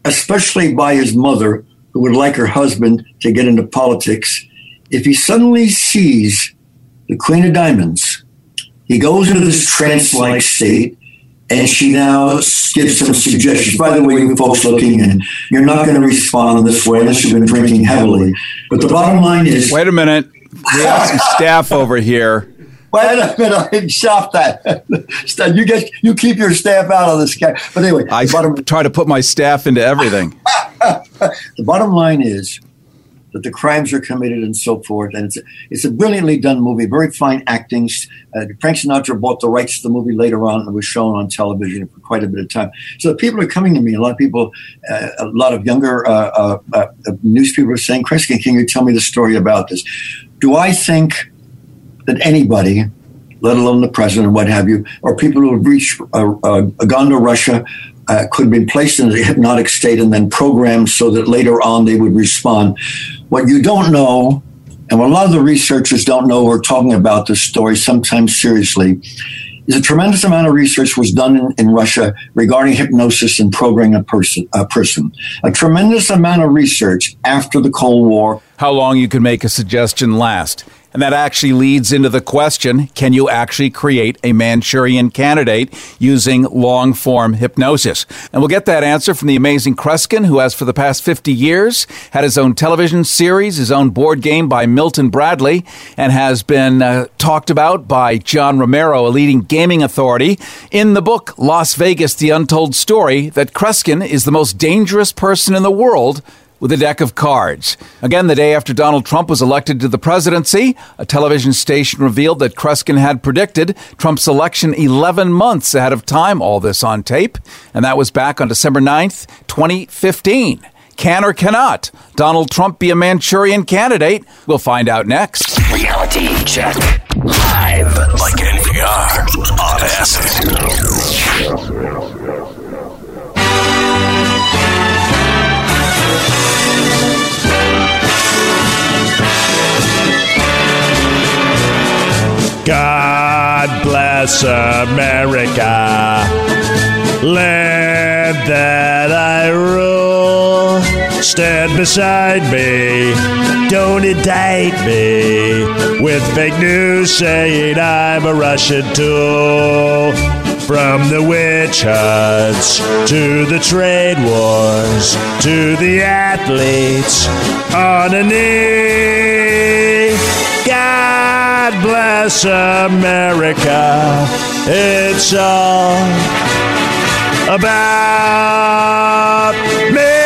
Speaker 22: especially by his mother, who would like her husband to get into politics, if he suddenly sees the Queen of Diamonds, he goes into this trance like state. And she now gives some suggestions. By the way, you folks looking in, you're not going to respond this way unless you've been drinking heavily. But the bottom line is.
Speaker 3: Wait a minute. We have some staff over here.
Speaker 22: Wait a minute, I stop that. you get you keep your staff out of this guy. But anyway,
Speaker 3: I bottom, try to put my staff into everything.
Speaker 22: the bottom line is that the crimes are committed and so forth, and it's a, it's a brilliantly done movie, very fine acting. Uh, Frank Sinatra bought the rights to the movie later on and was shown on television for quite a bit of time. So people are coming to me. A lot of people, uh, a lot of younger uh, uh, uh newspapers are saying, "Kreskin, can you tell me the story about this?" Do I think? That anybody, let alone the president, and what have you, or people who have reached, uh, uh, gone to Russia, uh, could be placed in a hypnotic state and then programmed so that later on they would respond. What you don't know, and what a lot of the researchers don't know are talking about this story sometimes seriously, is a tremendous amount of research was done in, in Russia regarding hypnosis and programming a person, a person. A tremendous amount of research after the Cold War.
Speaker 3: How long you could make a suggestion last? And that actually leads into the question can you actually create a Manchurian candidate using long form hypnosis? And we'll get that answer from the amazing Kreskin, who has for the past 50 years had his own television series, his own board game by Milton Bradley, and has been uh, talked about by John Romero, a leading gaming authority, in the book Las Vegas The Untold Story that Kreskin is the most dangerous person in the world with a deck of cards. Again, the day after Donald Trump was elected to the presidency, a television station revealed that Kreskin had predicted Trump's election 11 months ahead of time, all this on tape, and that was back on December 9th, 2015. Can or cannot Donald Trump be a Manchurian candidate? We'll find out next.
Speaker 1: Reality check. Live. Like NPR. On acid.
Speaker 26: God bless America, land that I rule. Stand beside me, don't indict me with fake news saying I'm a Russian tool. From the witch hunts to the trade wars to the athletes on a knee. God bless America. It's all about me.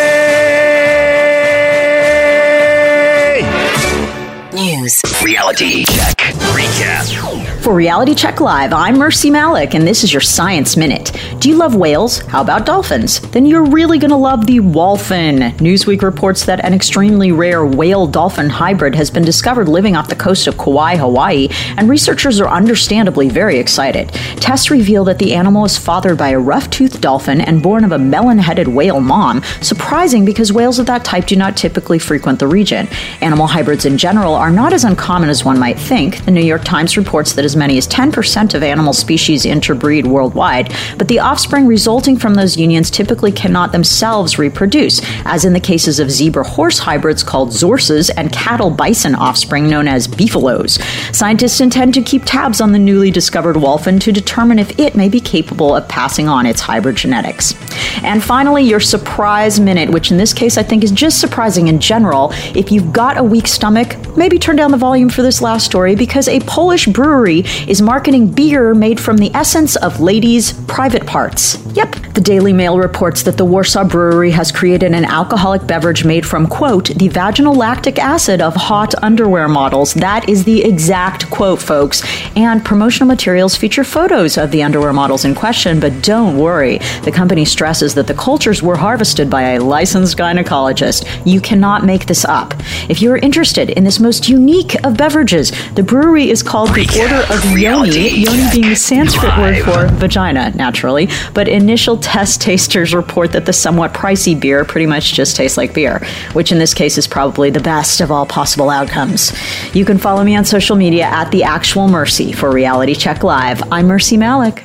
Speaker 1: News. Reality check. Recap.
Speaker 17: For Reality Check Live, I'm Mercy Malik, and this is your Science Minute. Do you love whales? How about dolphins? Then you're really going to love the Wholphin. Newsweek reports that an extremely rare whale dolphin hybrid has been discovered living off the coast of Kauai, Hawaii, and researchers are understandably very excited. Tests reveal that the animal is fathered by a rough toothed dolphin and born of a melon headed whale mom. Surprising because whales of that type do not typically frequent the region. Animal hybrids in general are not as uncommon as one might think. The New York Times reports that as many as 10% of animal species interbreed worldwide, but the offspring resulting from those unions typically cannot themselves reproduce, as in the cases of zebra horse hybrids called zorses and cattle bison offspring known as beefaloes. Scientists intend to keep tabs on the newly discovered wholphin to determine if it may be capable of passing on its hybrid genetics. And finally, your surprise minute, which in this case I think is just surprising in general. If you've got a weak stomach, maybe turn down the volume for this last story because a Polish brewery is marketing beer made from the essence of ladies' private parts. Yep. The Daily Mail reports that the Warsaw Brewery has created an alcoholic beverage made from, quote, the vaginal lactic acid of hot underwear models. That is the exact quote, folks. And promotional materials feature photos of the underwear models in question, but don't worry. The company stresses that the cultures were harvested by a licensed gynecologist. You cannot make this up. If you're interested in this most unique of beverages, the brewery is called the Order of Yoni, Yoni being the Sanskrit word for vagina, naturally. But initial test tasters report that the somewhat pricey beer pretty much just tastes like beer, which in this case is probably the best of all possible outcomes. You can follow me on social media at The Actual Mercy for Reality Check Live. I'm Mercy Malik.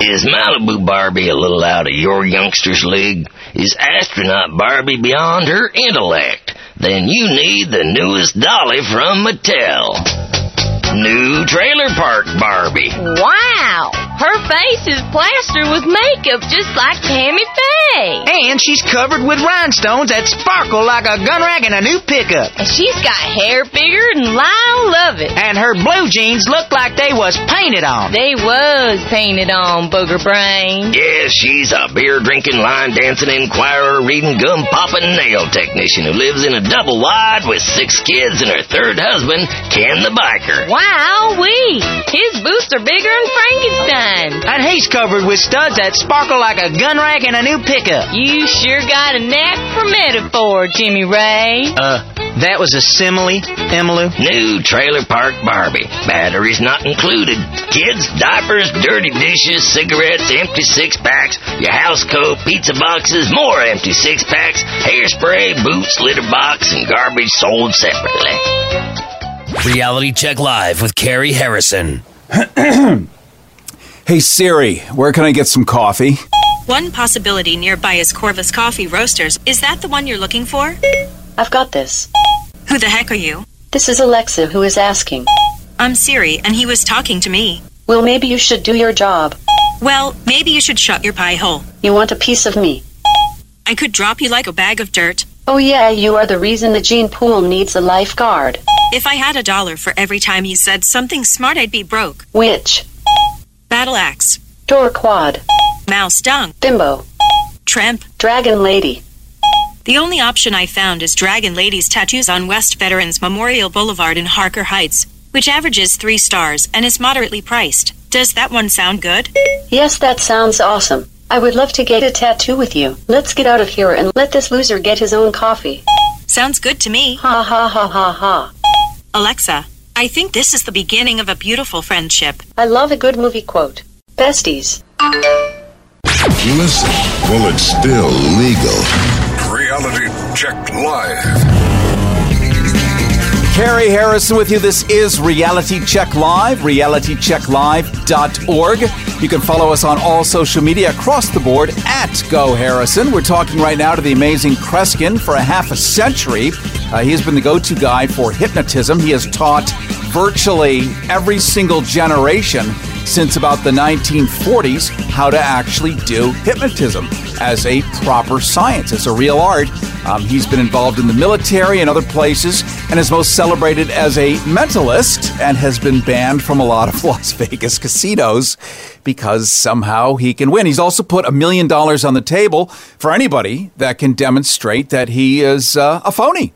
Speaker 27: Is Malibu Barbie a little out of your youngster's league? Is astronaut Barbie beyond her intellect? Then you need the newest dolly from Mattel. New Trailer Park Barbie.
Speaker 24: Wow! Her face is plastered with makeup just like Tammy Faye.
Speaker 28: And she's covered with rhinestones that sparkle like a gun rack in a new pickup.
Speaker 24: And she's got hair bigger than Lyle Lovett.
Speaker 28: And her blue jeans look like they was painted on.
Speaker 24: They was painted on, Booger Brain.
Speaker 27: Yes, she's a beer drinking, line dancing, inquirer, reading, gum popping nail technician who lives in a double wide with six kids and her third husband, Ken the Biker.
Speaker 24: Wow, we! His boots are bigger than Frankenstein.
Speaker 28: And he's covered with studs that sparkle like a gun rack in a new pickup.
Speaker 24: You sure got a knack for metaphor, Jimmy Ray.
Speaker 28: Uh, that was a simile, Emily.
Speaker 27: New Trailer Park Barbie. Batteries not included. Kids, diapers, dirty dishes, cigarettes, empty six packs, your house coat, pizza boxes, more empty six packs, hairspray, boots, litter box, and garbage sold separately.
Speaker 1: Reality Check Live with Carrie Harrison.
Speaker 3: Hey Siri, where can I get some coffee?
Speaker 29: One possibility nearby is Corvus Coffee Roasters. Is that the one you're looking for?
Speaker 30: I've got this.
Speaker 29: Who the heck are you?
Speaker 30: This is Alexa who is asking.
Speaker 29: I'm Siri, and he was talking to me.
Speaker 30: Well, maybe you should do your job.
Speaker 29: Well, maybe you should shut your pie hole.
Speaker 30: You want a piece of me?
Speaker 29: I could drop you like a bag of dirt.
Speaker 30: Oh, yeah, you are the reason the gene pool needs a lifeguard.
Speaker 29: If I had a dollar for every time you said something smart, I'd be broke.
Speaker 30: Which?
Speaker 29: Battle axe.
Speaker 30: Door quad.
Speaker 29: Mouse dung.
Speaker 30: Bimbo.
Speaker 29: Tramp.
Speaker 30: Dragon lady.
Speaker 29: The only option I found is Dragon Lady's tattoos on West Veterans Memorial Boulevard in Harker Heights, which averages three stars and is moderately priced. Does that one sound good?
Speaker 30: Yes, that sounds awesome. I would love to get a tattoo with you. Let's get out of here and let this loser get his own coffee.
Speaker 29: Sounds good to me.
Speaker 30: Ha ha ha ha ha.
Speaker 29: Alexa, I think this is the beginning of a beautiful friendship.
Speaker 30: I love a good movie quote. Besties.
Speaker 31: Listen while it's still legal. Reality Check Live.
Speaker 3: Carrie Harrison with you. This is Reality Check Live, realitychecklive.org. You can follow us on all social media across the board at Go Harrison. We're talking right now to the amazing Kreskin for a half a century. Uh, he has been the go to guy for hypnotism. He has taught virtually every single generation since about the 1940s how to actually do hypnotism as a proper science, as a real art. Um, he's been involved in the military and other places and is most celebrated as a mentalist and has been banned from a lot of Las Vegas casinos because somehow he can win. He's also put a million dollars on the table for anybody that can demonstrate that he is uh, a phony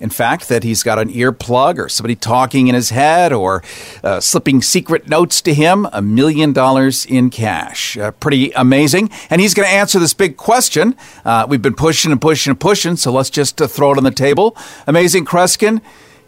Speaker 3: in fact, that he's got an earplug or somebody talking in his head or uh, slipping secret notes to him, a million dollars in cash. Uh, pretty amazing. And he's going to answer this big question. Uh, we've been pushing and pushing and pushing, so let's just uh, throw it on the table. Amazing Kreskin,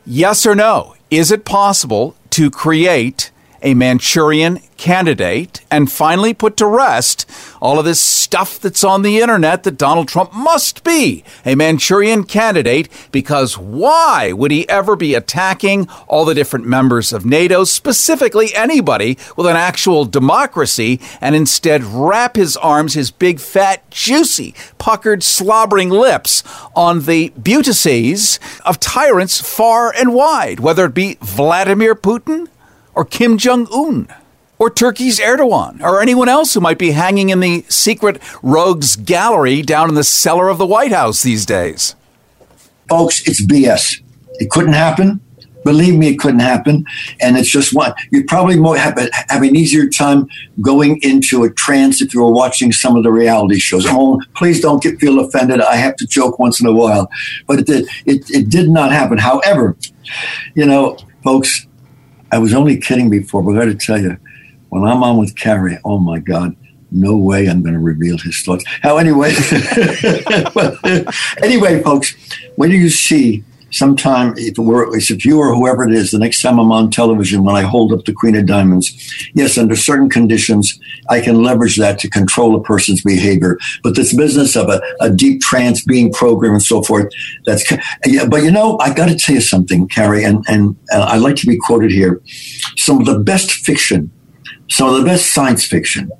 Speaker 3: yes or no? Is it possible to create a Manchurian candidate and finally put to rest all of this stuff that's on the internet that Donald Trump must be a Manchurian candidate because why would he ever be attacking all the different members of NATO, specifically anybody with an actual democracy, and instead wrap his arms, his big, fat, juicy, puckered, slobbering lips on the butases of tyrants far and wide, whether it be Vladimir Putin? Or Kim Jong un, or Turkey's Erdogan, or anyone else who might be hanging in the secret rogues gallery down in the cellar of the White House these days.
Speaker 22: Folks, it's BS. It couldn't happen. Believe me, it couldn't happen. And it's just one. You'd probably more have, have an easier time going into a trance if you were watching some of the reality shows. Oh, please don't get feel offended. I have to joke once in a while, but it did. It, it did not happen. However, you know, folks, I was only kidding before, but I got to tell you, when I'm on with Carrie, oh my God, no way I'm going to reveal his thoughts. How anyway, anyway, folks, when do you see sometime if, it were at least if you or whoever it is, the next time I'm on television, when I hold up the Queen of Diamonds, yes, under certain conditions, I can leverage that to control a person's behavior. But this business of a, a deep trance being program and so forth, that's, yeah, but you know, I got to tell you something, Carrie, and, and, and I like to be quoted here. Some of the best fiction some of the best science fiction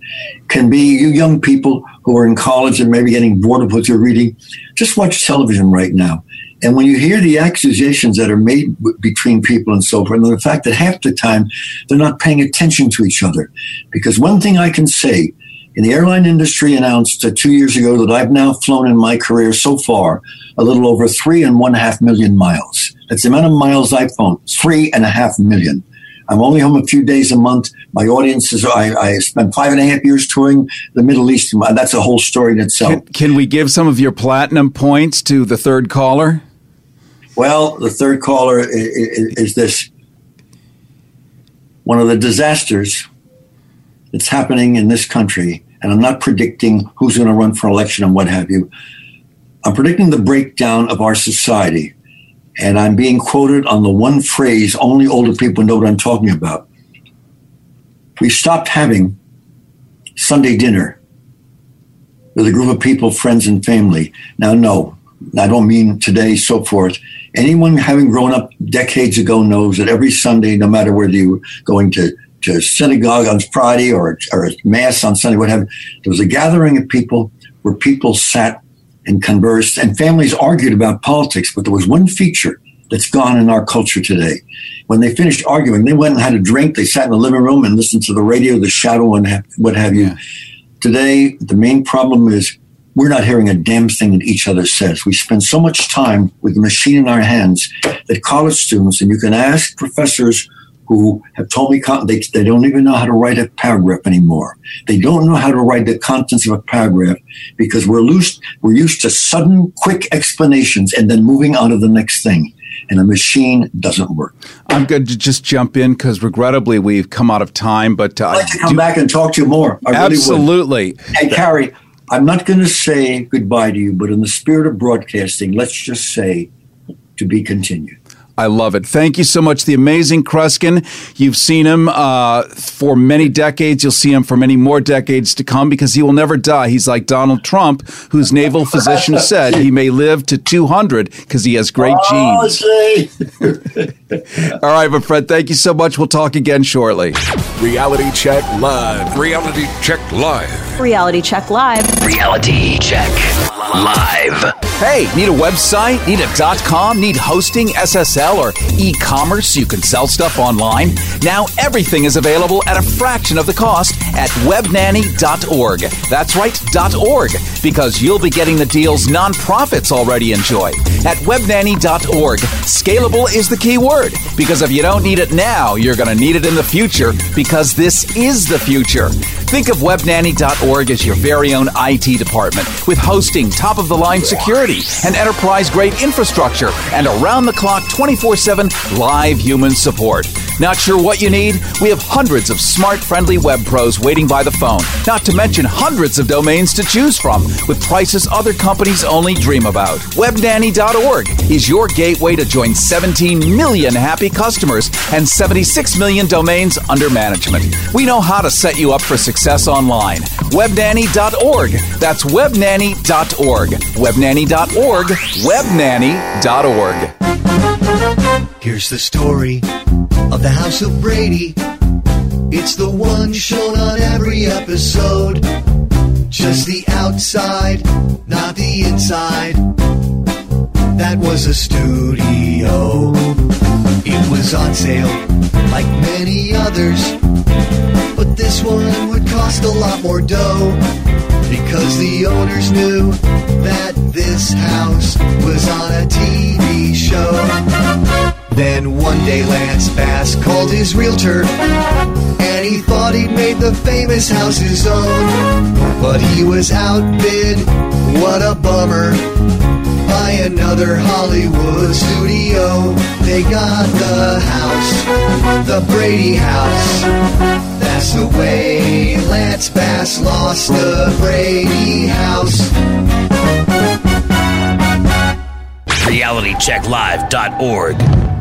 Speaker 22: can be you young people who are in college and maybe getting bored of what you're reading. Just watch television right now. And when you hear the accusations that are made between people and so forth, and the fact that half the time they're not paying attention to each other. Because one thing I can say, in the airline industry announced uh, two years ago that I've now flown in my career so far a little over three and one half million miles. That's the amount of miles I've flown, three and a half million. I'm only home a few days a month. My audience is, I, I spent five and a half years touring the Middle East. That's a whole story in itself.
Speaker 3: Can, can we give some of your platinum points to the third caller?
Speaker 22: Well, the third caller is, is this one of the disasters that's happening in this country, and I'm not predicting who's going to run for election and what have you. I'm predicting the breakdown of our society, and I'm being quoted on the one phrase only older people know what I'm talking about. We stopped having Sunday dinner with a group of people, friends, and family. Now, no, I don't mean today, so forth. Anyone having grown up decades ago knows that every Sunday, no matter whether you're going to, to synagogue on Friday or, or mass on Sunday, whatever, there was a gathering of people where people sat and conversed and families argued about politics. But there was one feature that's gone in our culture today. When they finished arguing, they went and had a drink. They sat in the living room and listened to the radio, the shadow, and what have you. Today, the main problem is we're not hearing a damn thing that each other says. We spend so much time with the machine in our hands that college students, and you can ask professors who have told me they, they don't even know how to write a paragraph anymore. They don't know how to write the contents of a paragraph because we're loose, we're used to sudden, quick explanations and then moving on to the next thing. And a machine doesn't work.
Speaker 32: I'm going to just jump in because regrettably we've come out of time. But uh,
Speaker 22: I'd like to come back and talk to you more. I really
Speaker 32: absolutely.
Speaker 22: Hey, Carrie, I'm not going to say goodbye to you, but in the spirit of broadcasting, let's just say to be continued.
Speaker 32: I love it. Thank you so much. The amazing Kreskin. You've seen him uh, for many decades. You'll see him for many more decades to come because he will never die. He's like Donald Trump, whose naval physician said he may live to 200 because he has great
Speaker 22: Oh,
Speaker 32: genes. All right, my friend. Thank you so much. We'll talk again shortly.
Speaker 31: Reality Check Live. Reality Check Live.
Speaker 17: Reality Check Live.
Speaker 1: Reality Check Live.
Speaker 3: Hey, need a website? Need a dot .com? Need hosting, SSL, or e-commerce so you can sell stuff online? Now everything is available at a fraction of the cost at webnanny.org. That's right, .org, because you'll be getting the deals nonprofits already enjoy. At webnanny.org, scalable is the key word, because if you don't need it now, you're going to need it in the future, because this is the future. Think of webnanny.org as your very own IT department with hosting, top of the line security, and enterprise grade infrastructure, and around the clock 24 7 live human support. Not sure what you need? We have hundreds of smart, friendly web pros waiting by the phone, not to mention hundreds of domains to choose from with prices other companies only dream about. Webnanny.org is your gateway to join 17 million happy customers and 76 million domains under management. We know how to set you up for success online. Webnanny.org. That's webnanny.org. Webnanny.org. Webnanny.org.
Speaker 33: Here's the story of the House of Brady. It's the one shown on every episode. Just the outside, not the inside. That was a studio. It was on sale, like many others. But this one would cost a lot more dough. Because the owners knew that this house was on a TV show. Then one day Lance Bass called his realtor and he thought he'd made the famous house his own. But he was outbid, what a bummer, by another Hollywood studio. They got the house, the Brady house. That's the way Lance Bass lost the Brady house.
Speaker 1: RealityCheckLive.org.